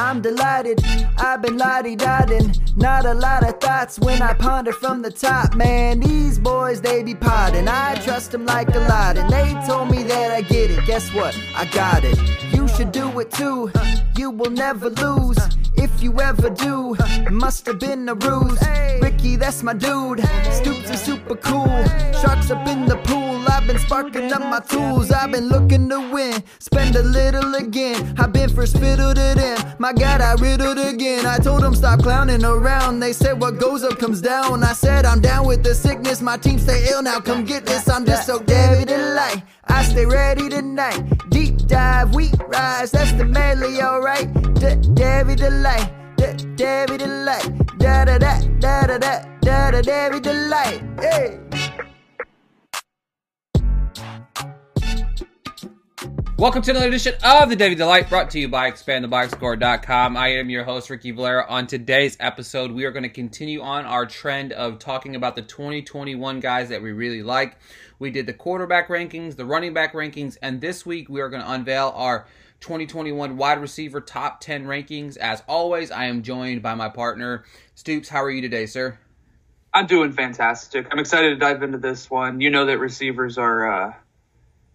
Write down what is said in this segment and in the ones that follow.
I'm delighted, I've been lottie dotting. Not a lot of thoughts when I ponder from the top. Man, these boys, they be potting. I trust them like a lot, and they told me that I get it. Guess what? I got it. Should do it too. You will never lose. If you ever do, it must have been a ruse. Ricky, that's my dude. Stoops is super cool. Sharks up in the pool. I've been sparking up my tools. I've been looking to win. Spend a little again. I've been first fiddle to them. My God, I riddled again. I told them stop clowning around. They said what goes up comes down. I said I'm down with the sickness. My team stay ill now. Come get this. I'm just so Devy Delight. I stay ready tonight. Deep dive, we rise. That's the medley, alright. Devy Delight. Devy Delight. Da da da da da da da da Delight. Hey. Welcome to another edition of the Devy Delight, brought to you by ExpandTheBoxScore.com. I am your host, Ricky Valera. On today's episode, we are going to continue on our trend of talking about the 2021 guys that we really like. We did the quarterback rankings, the running back rankings, and this week we are going to unveil our 2021 wide receiver top 10 rankings. As always, I am joined by my partner, Stoops. How are you today, sir? I'm doing fantastic. I'm excited to dive into this one. You know that receivers are. Uh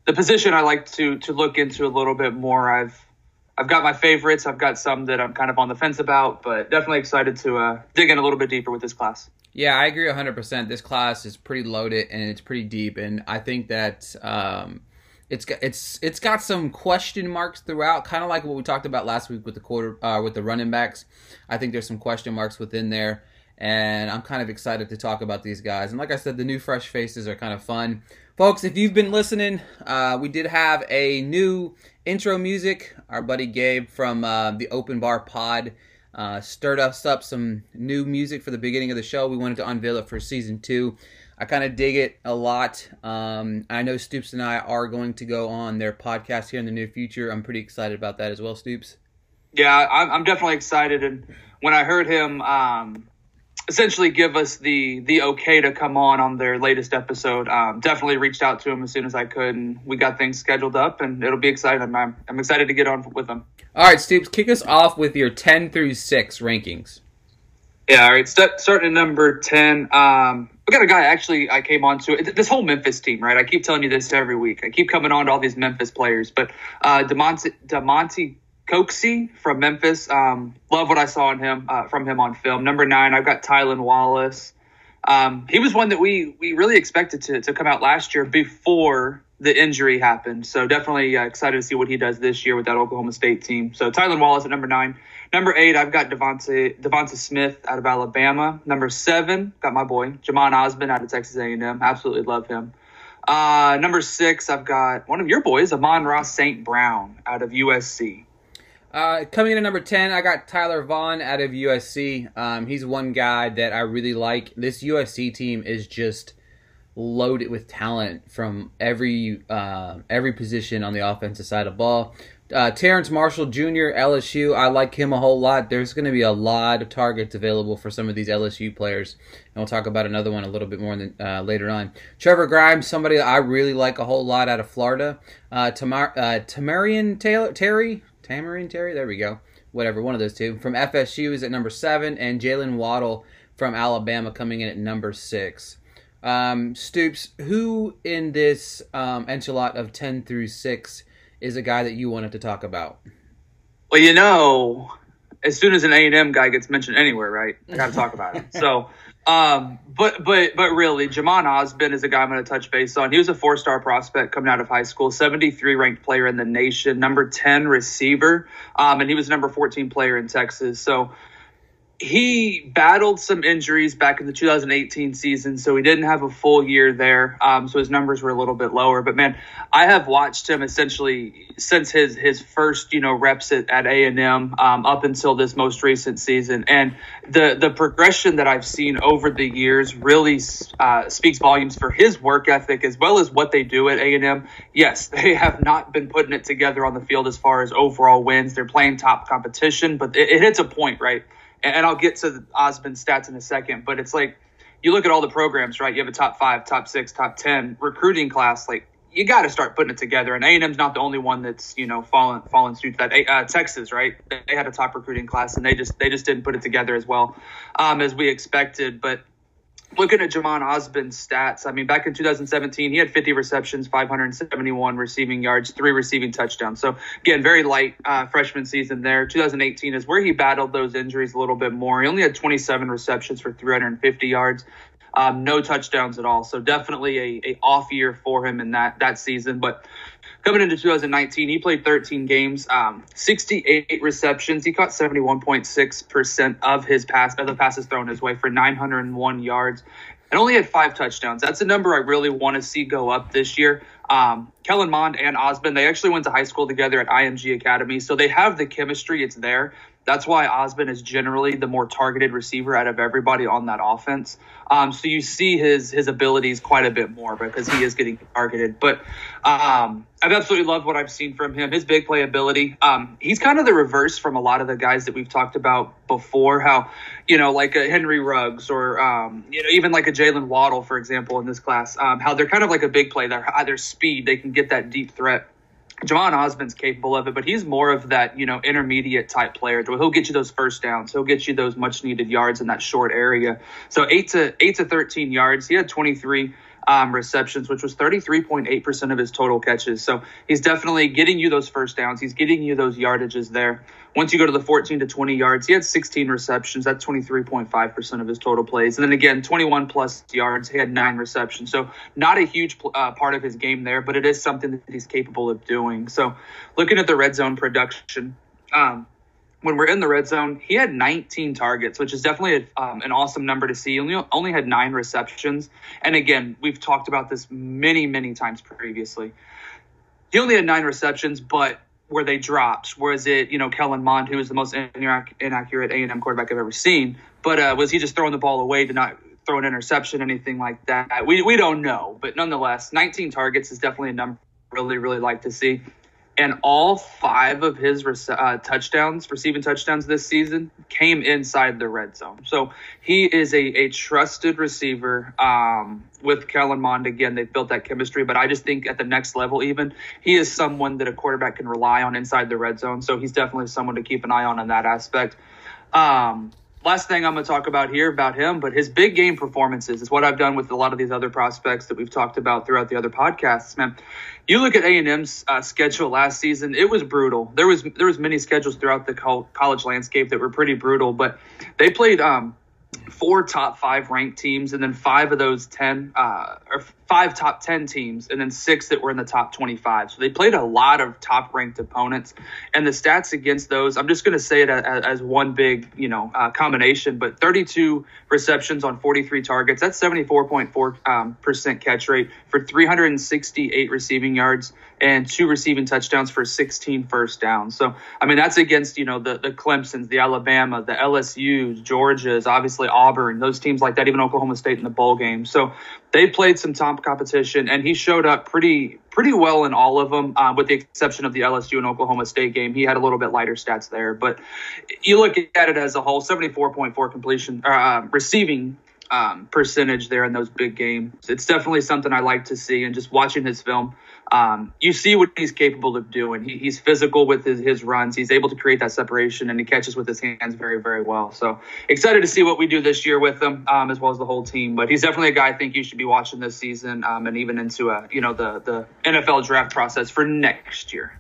the position I like to to look into a little bit more. I've I've got my favorites. I've got some that I'm kind of on the fence about, but definitely excited to uh, dig in a little bit deeper with this class. Yeah, I agree 100%. This class is pretty loaded and it's pretty deep, and I think that um, it's got it's it's got some question marks throughout, kind of like what we talked about last week with the quarter uh, with the running backs. I think there's some question marks within there, and I'm kind of excited to talk about these guys. And like I said, the new fresh faces are kind of fun. Folks, if you've been listening, uh, we did have a new intro music. Our buddy Gabe from uh, the Open Bar Pod uh, stirred us up some new music for the beginning of the show. We wanted to unveil it for season two. I kind of dig it a lot. Um, I know Stoops and I are going to go on their podcast here in the near future. I'm pretty excited about that as well, Stoops. Yeah, I'm, definitely excited. And when I heard him um, essentially give us the the okay to come on on their latest episode. Um, definitely reached out to him as soon as I could, and we got things scheduled up, and it'll be exciting. I'm, I'm excited to get on with them. All right, Stoops, kick us off with your ten through six rankings. Yeah, all right. Start, starting at number ten. Um, we got a guy actually I came on to this whole Memphis team, right? I keep telling you this every week. I keep coming on to all these Memphis players, but uh, Damonte Damonte Coxie from Memphis. Um, love what I saw in him uh, from him on film. Number nine, I've got Tylan Wallace. Um, he was one that we we really expected to to come out last year before the injury happened. So definitely uh, excited to see what he does this year with that Oklahoma State team. So Tylan Wallace at number nine. Number eight, I've got Devonta Devonta Smith out of Alabama. Number seven, got my boy Jhamon Ausbon out of Texas A&M. Absolutely love him. Uh, number six, I've got one of your boys, Amon-Ra St. Brown out of USC. Uh, coming in at number 10, I got Tyler Vaughn out of USC. Um, he's one guy that I really like. This USC team is just loaded with talent from every uh, every position on the offensive side of ball. Uh, Terrace Marshall Jr., LSU, I like him a whole lot. There's going to be a lot of targets available for some of these LSU players, and we'll talk about another one a little bit more than, uh, later on. Trevon Grimes, somebody I really like a whole lot out of Florida. Uh, Tamar- uh, Tamarian Taylor Terry, Tamarine Terry, there we go. Whatever, one of those two. From FSU is at number seven, and Jaylen Waddle from Alabama coming in at number six. Um, Stoops, who in this um, enchilada of 10 through 6 is a guy that you wanted to talk about? Well, you know, as soon as an A&M guy gets mentioned anywhere, right? I got to talk about it. So um, but but but really, Jhamon Ausbon is a guy I'm going to touch base on. He was a four star prospect coming out of high school, 73 ranked player in the nation, number 10 receiver, um, and he was number 14 player in Texas. So he battled some injuries back in the 2018 season, so he didn't have a full year there. Um, so his numbers were a little bit lower. But man, I have watched him essentially since his his first you know reps at, A and M um, up until this most recent season, and the the progression that I've seen over the years really uh, speaks volumes for his work ethic as well as what they do at A and M. Yes, they have not been putting it together on the field as far as overall wins. They're playing top competition, but it, it hits a point, right? And I'll get to the stats in a second, but it's like you look at all the programs, right? You have a top five, top six, top ten recruiting class. Like you got to start putting it together. And A and M's not the only one that's you know fallen fallen suit to that. Uh, Texas, right? They had a top recruiting class, and they just they just didn't put it together as well um, as we expected. But looking at Jhamon Ausbon's stats, I mean, back in 2017, he had 50 receptions, 571 receiving yards, three receiving touchdowns. So, again, very light uh, freshman season there. 2018 is where he battled those injuries a little bit more. He only had 27 receptions for 350 yards. Um, no touchdowns at all, so definitely a, a off year for him in that that season. But Coming into 2019, he played 13 games, um, 68 receptions. He caught 71.6% of his pass of the passes thrown his way for 901 yards, and only had five touchdowns. That's a number I really want to see go up this year. Um, Kellen Mond and Ausbon, they actually went to high school together at IMG Academy, so they have the chemistry. It's there. That's why Ausbon is generally the more targeted receiver out of everybody on that offense. Um, so you see his his abilities quite a bit more because he is getting targeted. But um, I've absolutely loved what I've seen from him. His big playability. Um, he's kind of the reverse from a lot of the guys that we've talked about before. How you know, like a Henry Ruggs or um, you know, even like a Jaylen Waddle, for example, in this class. Um, how they're kind of like a big play. They're either speed. They can get that deep threat Jhamon Ausbon's capable of it, but he's more of that, you know, intermediate type player. He'll get you those first downs. He'll get you those much needed yards in that short area. So eight to eight to thirteen yards. He had twenty three um, receptions, which was 33.8% of his total catches. So he's definitely getting you those first downs. He's getting you those yardages there. Once you go to the 14 to 20 yards, he had 16 receptions. That's 23.5% of his total plays. And then again, 21 plus yards. He had nine receptions. So not a huge uh, part of his game there, but it is something that he's capable of doing. So looking at the red zone production, um, when we're in the red zone, he had 19 targets, which is definitely a, um, an awesome number to see. He only, only had nine receptions. And again, we've talked about this many, many times previously. He only had nine receptions, but were they dropped? Was it, you know, Kellen Mond, who was the most inaccurate A&M quarterback I've ever seen? But uh, was he just throwing the ball away to not throw an interception, anything like that? We, we don't know. But nonetheless, 19 targets is definitely a number I really, really like to see and all five of his uh, touchdowns, receiving touchdowns this season, came inside the red zone. So he is a, a trusted receiver um, with Kellen Mond. Again, they've built that chemistry, but I just think at the next level, even he is someone that a quarterback can rely on inside the red zone. So he's definitely someone to keep an eye on in that aspect. Um, last thing I'm going to talk about here about him, but his big game performances is what I've done with a lot of these other prospects that we've talked about throughout the other podcasts. Man, you look at A and M's uh, schedule last season; it was brutal. There was there was many schedules throughout the college landscape that were pretty brutal, but they played um, four top five ranked teams, and then five of those ten uh, or five top 10 teams and then six that were in the top 25. So they played a lot of top ranked opponents. And the stats against those, I'm just going to say it as, as, one big, you know, uh, combination, but 32 receptions on 43 targets. That's 74.4% um, catch rate for 368 receiving yards and two receiving touchdowns for 16 first downs. So, I mean, that's against, you know, the, the Clemsons, the Alabama, the LSUs, Georgia's, obviously Auburn, those teams like that, even Oklahoma State in the bowl game. So they played some top competition, and he showed up pretty pretty well in all of them, uh, with the exception of the LSU and Oklahoma State game. He had a little bit lighter stats there, but you look at it as a whole, seventy four point four completion uh, uh receiving um, percentage there in those big games. It's definitely something I like to see, and just watching his film um, you see what he's capable of doing. He, he's physical with his, his runs. He's able to create that separation, and he catches with his hands very, very well. So excited to see what we do this year with him, um, as well as the whole team. But he's definitely a guy I think you should be watching this season, um, and even into a you know the the NFL draft process for next year.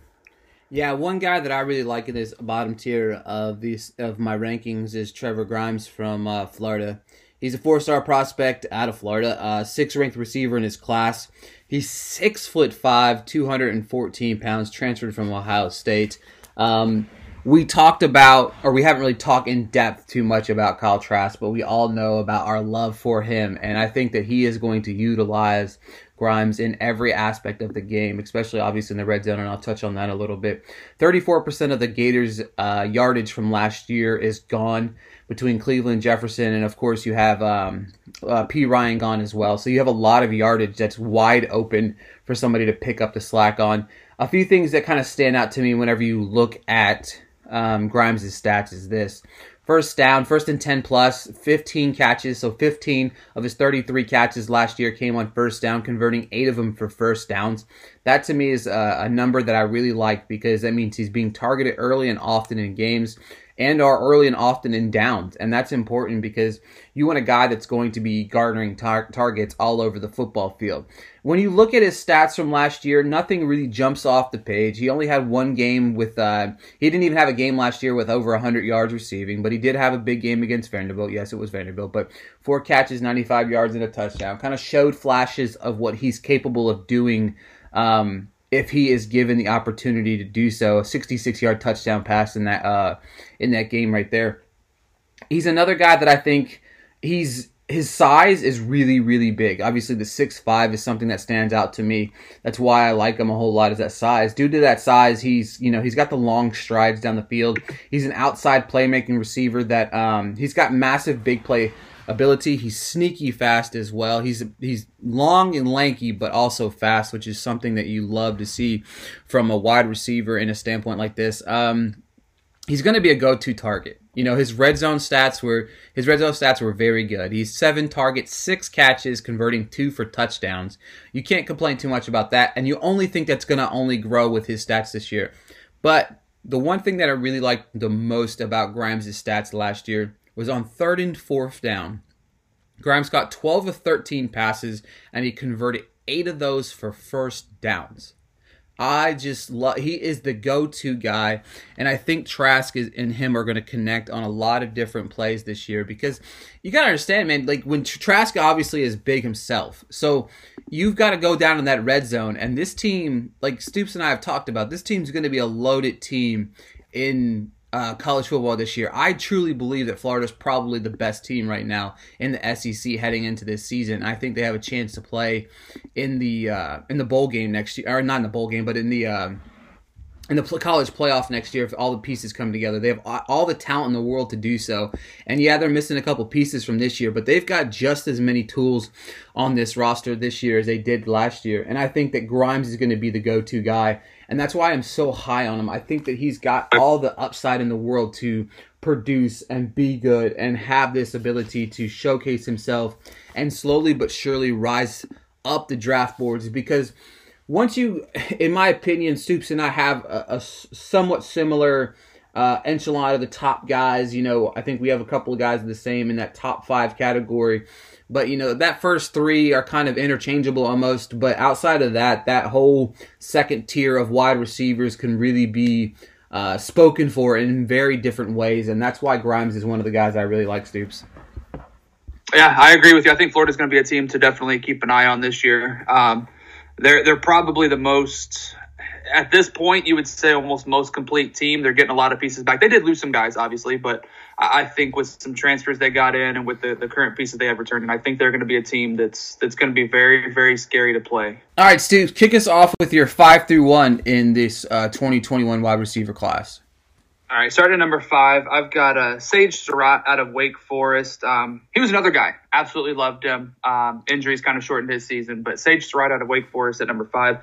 Yeah, one guy that I really like in this bottom tier of these of my rankings is Trevon Grimes from uh, Florida. He's a four-star prospect out of Florida, uh, six-ranked receiver in his class. He's six foot five, 214 pounds, transferred from Ohio State. Um, we talked about, or we haven't really talked in depth too much about Kyle Trask, but we all know about our love for him, and I think that he is going to utilize Grimes in every aspect of the game, especially obviously in the red zone, and I'll touch on that a little bit. 34% of the Gators' uh, yardage from last year is gone between Cleveland, Jefferson, and of course you have um, uh, Perine gone as well. So you have a lot of yardage that's wide open for somebody to pick up the slack on. A few things that kind of stand out to me whenever you look at um, Grimes' stats is this. First down, first and 10 plus, 15 catches. So 15 of his 33 catches last year came on first down, converting eight of them for first downs. That to me is a, a number that I really like because that means he's being targeted early and often in games and are early and often in downs. And that's important because you want a guy that's going to be garnering tar- targets all over the football field. When you look at his stats from last year, nothing really jumps off the page. He only had one game with, uh, he didn't even have a game last year with over 100 yards receiving, but he did have a big game against Vanderbilt. Yes, it was Vanderbilt, but four catches, 95 yards, and a touchdown. Kind of showed flashes of what he's capable of doing. Um, if he is given the opportunity to do so. A 66 yard touchdown pass in that uh, in that game right there. He's another guy that I think he's his size is really really big. Obviously, the six five is something that stands out to me. That's why I like him a whole lot. Is that size? Due to that size, he's you know he's got the long strides down the field. He's an outside playmaking receiver that um, he's got massive big play ability. He's sneaky fast as well. He's he's long and lanky, but also fast, which is something that you love to see from a wide receiver in a standpoint like this. Um, he's going to be a go-to target. You know, his red zone stats were his red zone stats were very good. He's seven targets, six catches, converting two for touchdowns. You can't complain too much about that, and you only think that's going to only grow with his stats this year. But the one thing that I really liked the most about Grimes' stats last year was on third and fourth down. Grimes got 12 of 13 passes, and he converted eight of those for first downs. I just love. He is the go-to guy, and I think Trask is, and him are going to connect on a lot of different plays this year because you got to understand, man. Like when Trask obviously is big himself, so you've got to go down in that red zone. And this team, like Stoops and I have talked about, this team's going to be a loaded team in uh, college football this year. I truly believe that Florida's probably the best team right now in the SEC heading into this season. I think they have a chance to play in the uh, in the bowl game next year, or not in the bowl game, but in the uh, in the college playoff next year if all the pieces come together. They have all the talent in the world to do so. And yeah, they're missing a couple pieces from this year, but they've got just as many tools on this roster this year as they did last year. And I think that Grimes is going to be the go-to guy and that's why I'm so high on him. I think that he's got all the upside in the world to produce and be good and have this ability to showcase himself and slowly but surely rise up the draft boards because once you, in my opinion, Stoops and I have a, a somewhat similar uh, of the top guys. You know, I think we have a couple of guys the same in that top five category. But you know that first three are kind of interchangeable almost. But outside of that, that whole second tier of wide receivers can really be uh, spoken for in very different ways, and that's why Grimes is one of the guys I really like. Stoops. Yeah, I agree with you. I think Florida's going to be a team to definitely keep an eye on this year. Um, they're they're probably the most at this point, you would say almost most complete team. They're getting a lot of pieces back. They did lose some guys, obviously, but I think with some transfers they got in and with the, the current pieces they have returned, I think they're going to be a team that's that's going to be very very scary to play. All right, Steve, kick us off with your five through one in this uh, 2021 wide receiver class. All right, starting at number five, I've got uh, Sage Surratt out of Wake Forest. Um, he was another guy. Absolutely loved him. Um, injuries kind of shortened his season, but Sage Surratt out of Wake Forest at number five.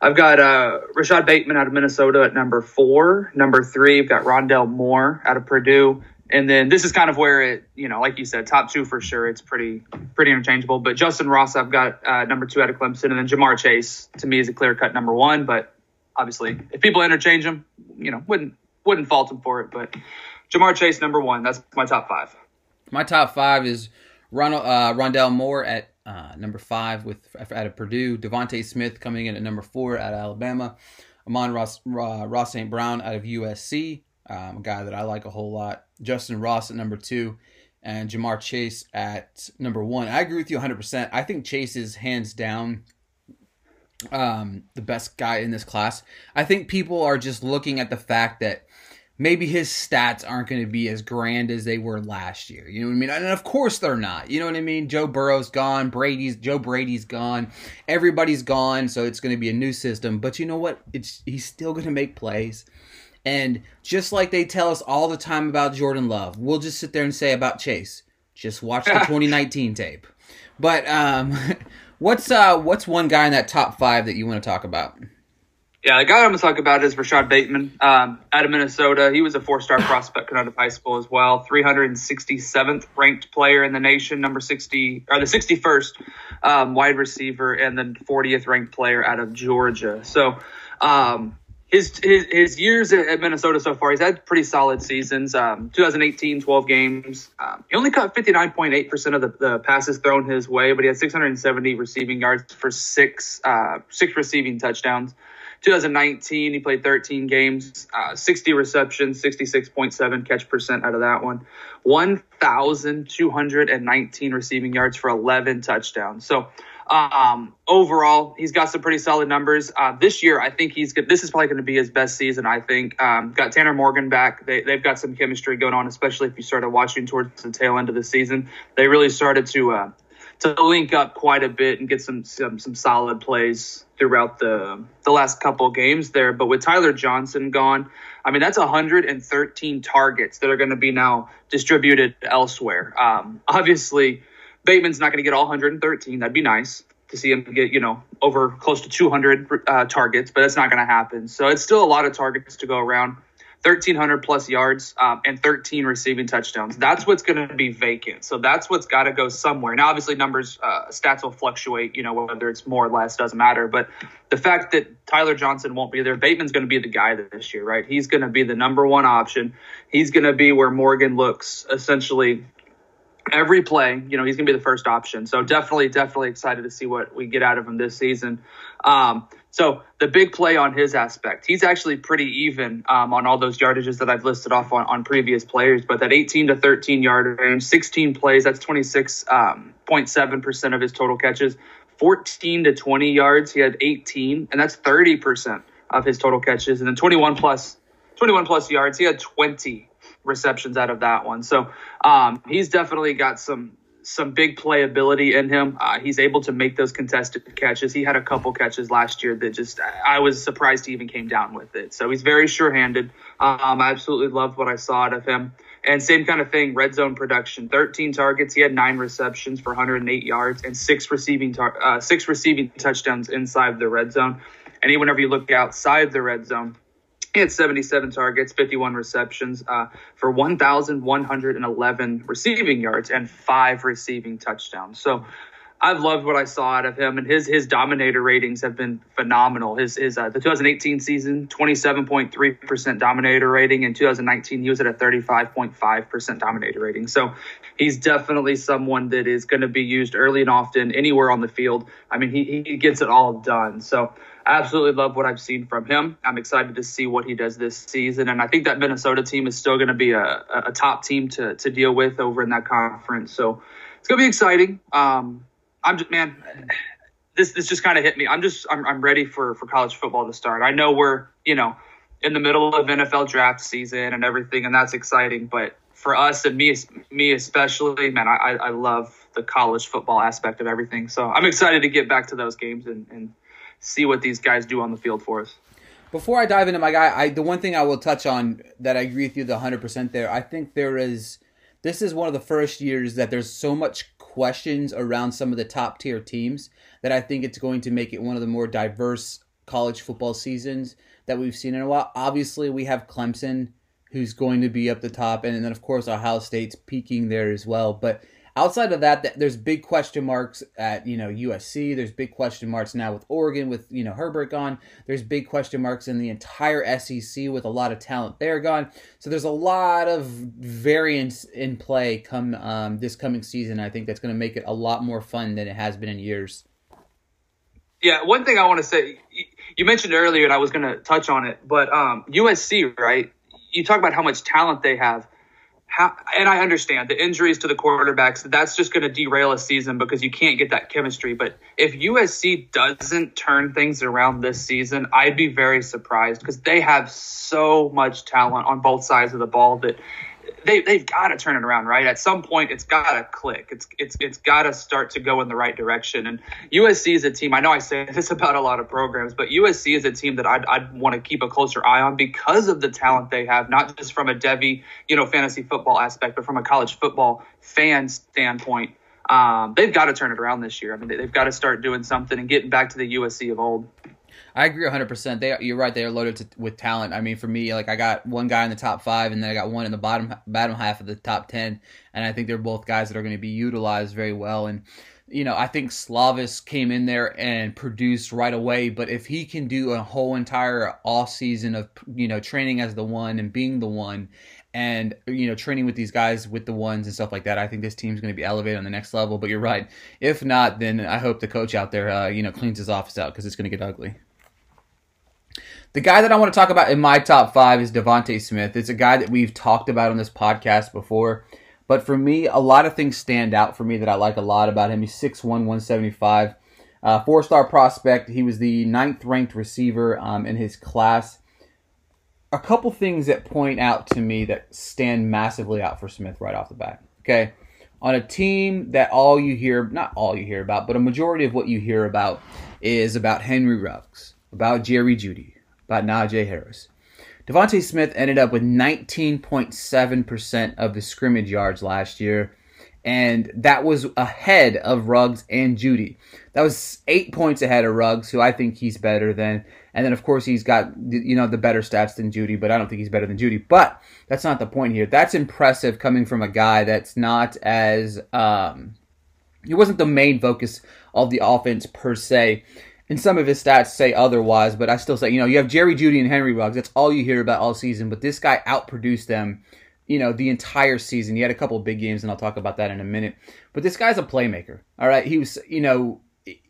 I've got uh, Rashod Bateman out of Minnesota at number four. Number three, I've got Rondale Moore out of Purdue. And then this is kind of where it, you know, like you said, top two for sure. It's pretty, pretty interchangeable. But Justin Ross, I've got uh, number two out of Clemson, and then Ja'Marr Chase to me is a clear cut number one. But obviously, if people interchange them, you know, wouldn't wouldn't fault him for it. But Ja'Marr Chase, number one. That's my top five. My top five is Ronald, uh, Rondale Moore at uh, number five with out of Purdue, Devonte Smith coming in at number four out of Alabama, Amon Ross, Ra St. Brown out of USC, um, a guy that I like a whole lot, Justin Ross at number two, and Ja'Marr Chase at number one. I agree with you 100%. I think Chase is hands down um, the best guy in this class. I think people are just looking at the fact that maybe his stats aren't going to be as grand as they were last year. You know what I mean? And of course they're not. You know what I mean? Joe Burrow's gone, Brady's Joe Brady's gone, everybody's gone, so it's going to be a new system. But you know what? It's he's still going to make plays. And just like they tell us all the time about Jordan Love, we'll just sit there and say about Chase, just watch the 2019 tape. But um, what's uh, what's one guy in that top five that you want to talk about? Yeah, the guy I'm going to talk about is Rashod Bateman um, out of Minnesota. He was a four star prospect coming out of high school as well. 367th ranked player in the nation, number 60, or the 61st um, wide receiver, and then 40th ranked player out of Georgia. So, um, his, his his years at Minnesota so far, he's had pretty solid seasons. Um, 2018, 12 games. Um, he only caught 59.8% of the, the, passes thrown his way, but he had 670 receiving yards for six uh, six receiving touchdowns. 2019, he played 13 games, uh, 60 receptions, 66.7 catch percent out of that one, 1,219 receiving yards for 11 touchdowns. So um, overall, he's got some pretty solid numbers. Uh, this year, I think he's good. This is probably going to be his best season. I think. Um, got Tanner Morgan back. They, they've got some chemistry going on, especially if you started watching towards the tail end of the season. They really started to uh, to link up quite a bit and get some some, some solid plays throughout the the last couple games there. But with Tyler Johnson gone, I mean that's 113 targets that are going to be now distributed elsewhere. Um, obviously, Bateman's not going to get all 113. That'd be nice to see him get you know over close to 200 uh, targets, but that's not going to happen. So it's still a lot of targets to go around. 1,300 plus yards um, and 13 receiving touchdowns. That's what's going to be vacant. So that's what's got to go somewhere. Now, obviously, numbers, uh, stats will fluctuate, you know, whether it's more or less, doesn't matter. But the fact that Tyler Johnson won't be there, Bateman's going to be the guy this year, right? He's going to be the number one option. He's going to be where Morgan looks essentially every play. You know, he's going to be the first option. So definitely, definitely excited to see what we get out of him this season. Um, so the big play on his aspect, he's actually pretty even um, on all those yardages that I've listed off on, on previous players. But that 18 to 13 yard range, 16 plays, that's 26.7 um, percent of his total catches. 14 to 20 yards, he had 18, and that's 30 percent of his total catches. And then 21 plus 21 plus yards, he had 20 receptions out of that one. So um, he's definitely got some some big playability in him. Uh, he's able to make those contested catches. He had a couple catches last year that just I was surprised he even came down with it. So he's very sure-handed. Um, I absolutely loved what I saw out of him. And same kind of thing, red zone production. 13 targets. He had nine receptions for 108 yards and six receiving tar- uh, six receiving touchdowns inside the red zone. And even whenever you look outside the red zone, he had 77 targets, 51 receptions uh, for 1,111 receiving yards and five receiving touchdowns. So I've loved what I saw out of him, and his his dominator ratings have been phenomenal. His his uh, the 2018 season, 27.3 percent dominator rating. In 2019, he was at a 35.5 percent dominator rating. So he's definitely someone that is going to be used early and often anywhere on the field. I mean, he he gets it all done. So absolutely love what I've seen from him. I'm excited to see what he does this season, and I think that Minnesota team is still going to be a, a top team to to deal with over in that conference. So it's going to be exciting. Um, I'm just man, this this just kind of hit me. I'm just I'm I'm ready for for college football to start. I know we're you know in the middle of NFL draft season and everything, and that's exciting, but for us and me, me especially, man, I, I love the college football aspect of everything. So I'm excited to get back to those games and, and see what these guys do on the field for us. Before I dive into my guy, I, the one thing I will touch on that I agree with you the hundred percent there. I think there is. This is one of the first years that there's so much questions around some of the top tier teams that I think it's going to make it one of the more diverse college football seasons that we've seen in a while. Obviously, we have Clemson, who's going to be up the top, and then of course Ohio State's peaking there as well. But outside of that, there's big question marks at you know USC. There's big question marks now with Oregon with you know Herbert gone. There's big question marks in the entire SEC with a lot of talent there gone. So there's a lot of variance in play come um, this coming season. I think that's going to make it a lot more fun than it has been in years. Yeah, one thing I want to say, you mentioned earlier, and I was going to touch on it, but um, USC, right? You talk about how much talent they have how, and I understand the injuries to the quarterbacks. That's just going to derail a season because you can't get that chemistry. But if USC doesn't turn things around this season, I'd be very surprised because they have so much talent on both sides of the ball that they they've got to turn it around, right? At some point, it's got to click. It's it's it's got to start to go in the right direction. And USC is a team. I know I say this about a lot of programs, but USC is a team that I'd, I'd want to keep a closer eye on because of the talent they have, not just from a Devy, you know, fantasy football aspect, but from a college football fan standpoint. Um, they've got to turn it around this year. I mean, they've got to start doing something and getting back to the USC of old. I agree 100%. They you're right, they are loaded to, with talent. I mean, for me, like I got one guy in the top 5 and then I got one in the bottom bottom half of the top 10, and I think they're both guys that are going to be utilized very well and you know, I think Slovis came in there and produced right away, but if he can do a whole entire off season of you know training as the one and being the one and you know training with these guys with the ones and stuff like that i think this team's going to be elevated on the next level but you're right if not then i hope the coach out there uh, you know cleans his office out because it's going to get ugly the guy that I want to talk about in my top five is Devonte Smith. It's a guy that we've talked about on this podcast before. But for me, a lot of things stand out for me that I like a lot about him. He's 6'1, 175. Uh, Four star prospect. He was the ninth ranked receiver um, in his class. A couple things that point out to me that stand massively out for Smith right off the bat. Okay. On a team that all you hear, not all you hear about, but a majority of what you hear about is about Henry Ruggs, about Jerry Jeudy, about Najee Harris. DeVonta Smith ended up with 19.7% of the scrimmage yards last year, and that was ahead of Ruggs and Jeudy. That was eight points ahead of Ruggs, who I think he's better than. And then, of course, he's got you know the better stats than Jeudy, but I don't think he's better than Jeudy. But that's not the point here. That's impressive coming from a guy that's not as um, he wasn't the main focus of the offense per se and some of his stats say otherwise, but I still say, you know, you have Jerry Jeudy and Henry Ruggs. That's all you hear about all season, but this guy outproduced them, you know, the entire season. He had a couple big games, and I'll talk about that in a minute. But this guy's a playmaker. All right. He was, you know,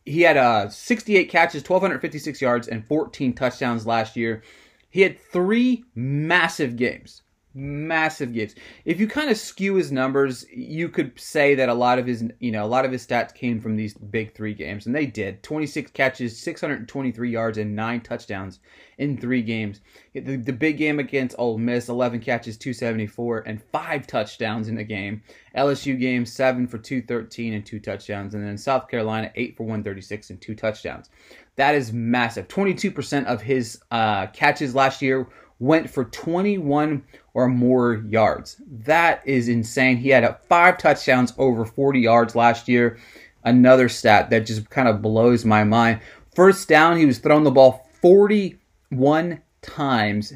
he had uh, 68 catches, 1,256 yards, and 14 touchdowns last year. He had three massive games massive gifts. If you kind of skew his numbers, you could say that a lot of his, you know, a lot of his stats came from these big three games, and they did. 26 catches, 623 yards, and nine touchdowns in three games. The, the big game against Ole Miss, 11 catches, 274, and five touchdowns in the game. LSU game, seven for 213 and two touchdowns, and then South Carolina, eight for 136 and two touchdowns. That is massive. 22% of his uh, catches last year went for 21 or more yards. That is insane. He had five touchdowns over 40 yards last year. Another stat that just kind of blows my mind. First down, he was throwing the ball 41 times,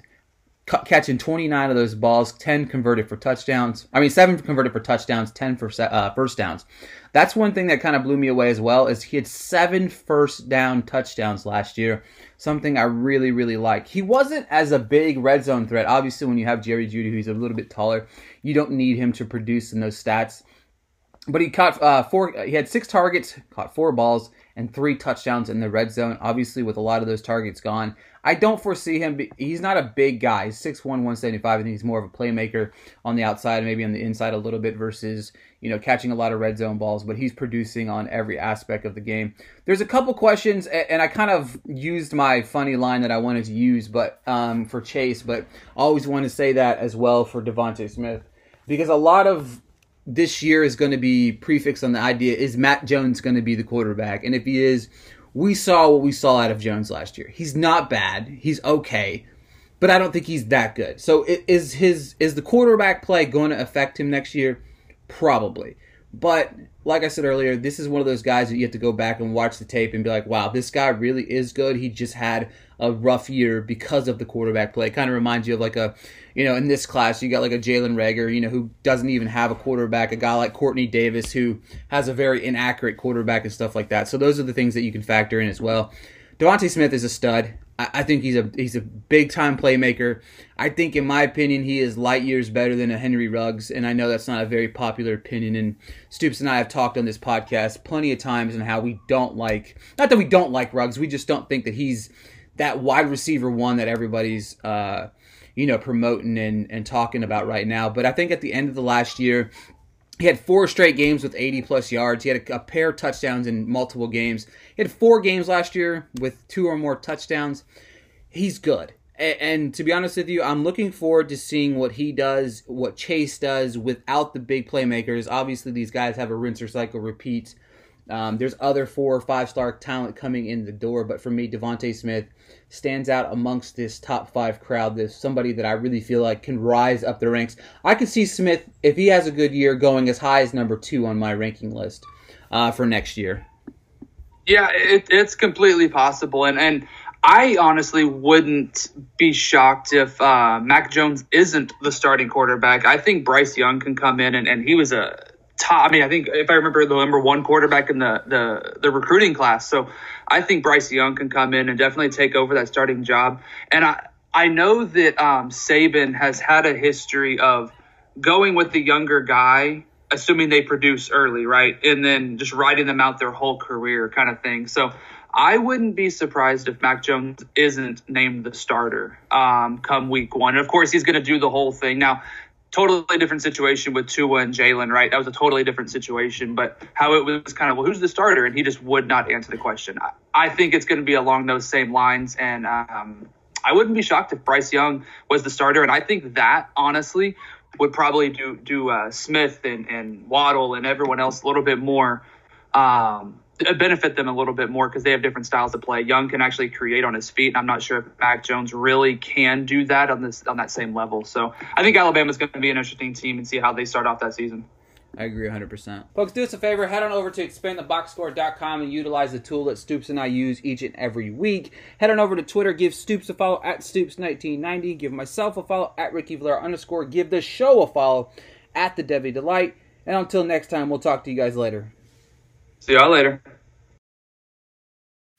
catching 29 of those balls, 10 converted for touchdowns. I mean, seven converted for touchdowns, 10 for uh, first downs. That's one thing that kind of blew me away as well. Is he had seven first down touchdowns last year something I really, really like. He wasn't as a big red zone threat. Obviously, when you have Jerry Jeudy who's a little bit taller, you don't need him to produce in those stats. But he caught uh, four. He had six targets, caught four balls, and three touchdowns in the red zone. Obviously, with a lot of those targets gone, I don't foresee him. He's not a big guy. He's 6'1", 175. I think he's more of a playmaker on the outside, maybe on the inside a little bit versus you know, catching a lot of red zone balls, but he's producing on every aspect of the game. There's a couple questions, and I kind of used my funny line that I wanted to use, but um, for Chase, but I always want to say that as well for DeVonta Smith because a lot of this year is going to be prefixed on the idea is Mac Jones going to be the quarterback, and if he is, we saw what we saw out of Jones last year. He's not bad. He's okay but I don't think he's that good. So is his is the quarterback play going to affect him next year? Probably. But like I said earlier, this is one of those guys that you have to go back and watch the tape and be like, wow, this guy really is good. He just had a rough year because of the quarterback play. Kind of reminds you of like a, you know, in this class, you got like a Jalen Reagor, you know, who doesn't even have a quarterback, a guy like Courtney Davis who has a very inaccurate quarterback and stuff like that. So those are the things that you can factor in as well. DeVonta Smith is a stud. I think he's a he's a big time playmaker. I think, in my opinion, he is light years better than a Henry Ruggs, and I know that's not a very popular opinion. And Stoops and I have talked on this podcast plenty of times on how we don't like not that we don't like Ruggs, we just don't think that he's that wide receiver one that everybody's uh, you know, promoting and, and talking about right now. But I think at the end of the last year, he had four straight games with 80 plus yards. He had a, a pair of touchdowns in multiple games. He had four games last year with two or more touchdowns. He's good. And, to be honest with you, I'm looking forward to seeing what he does, what Chase does without the big playmakers. Obviously, these guys have a rinse or cycle repeat. Um, there's other four or five star talent coming in the door, but for me, Devonte Smith stands out amongst this top five crowd. This somebody that I really feel like can rise up the ranks. I could see Smith, if he has a good year, going as high as number two on my ranking list uh, for next year. Yeah, it, it's completely possible, and and I honestly wouldn't be shocked if uh, Mac Jones isn't the starting quarterback. I think Bryce Young can come in, and, and he was a top. I mean, I think if I remember the number one quarterback in the, the the recruiting class. So I think Bryce Young can come in and definitely take over that starting job. And I I know that um, Saban has had a history of going with the younger guy, assuming they produce early, right, and then just riding them out their whole career, kind of thing. So I wouldn't be surprised if Mac Jones isn't named the starter um, come week one. And of course, he's going to do the whole thing. Now, totally different situation with Tua and Jalen, right? That was a totally different situation. But how it was kind of, well, who's the starter? And he just would not answer the question. I, I think it's going to be along those same lines. And um, I wouldn't be shocked if Bryce Young was the starter. And I think that, honestly, would probably do do uh, Smith and, and Waddle and everyone else a little bit more um, Uh, benefit them a little bit more because they have different styles of play. Young can actually create on his feet, and I'm not sure if Mac Jones really can do that on this on that same level. So I think Alabama's going to be an interesting team and see how they start off that season. I agree 100%. Folks, do us a favor. Head on over to expandtheboxscore.com and utilize the tool that Stoops and I use each and every week. Head on over to Twitter. Give Stoops a follow at Stoops1990. Give myself a follow at Ricky Valera underscore. Give the show a follow at the Devy Delight. And until next time, we'll talk to you guys later. See y'all later.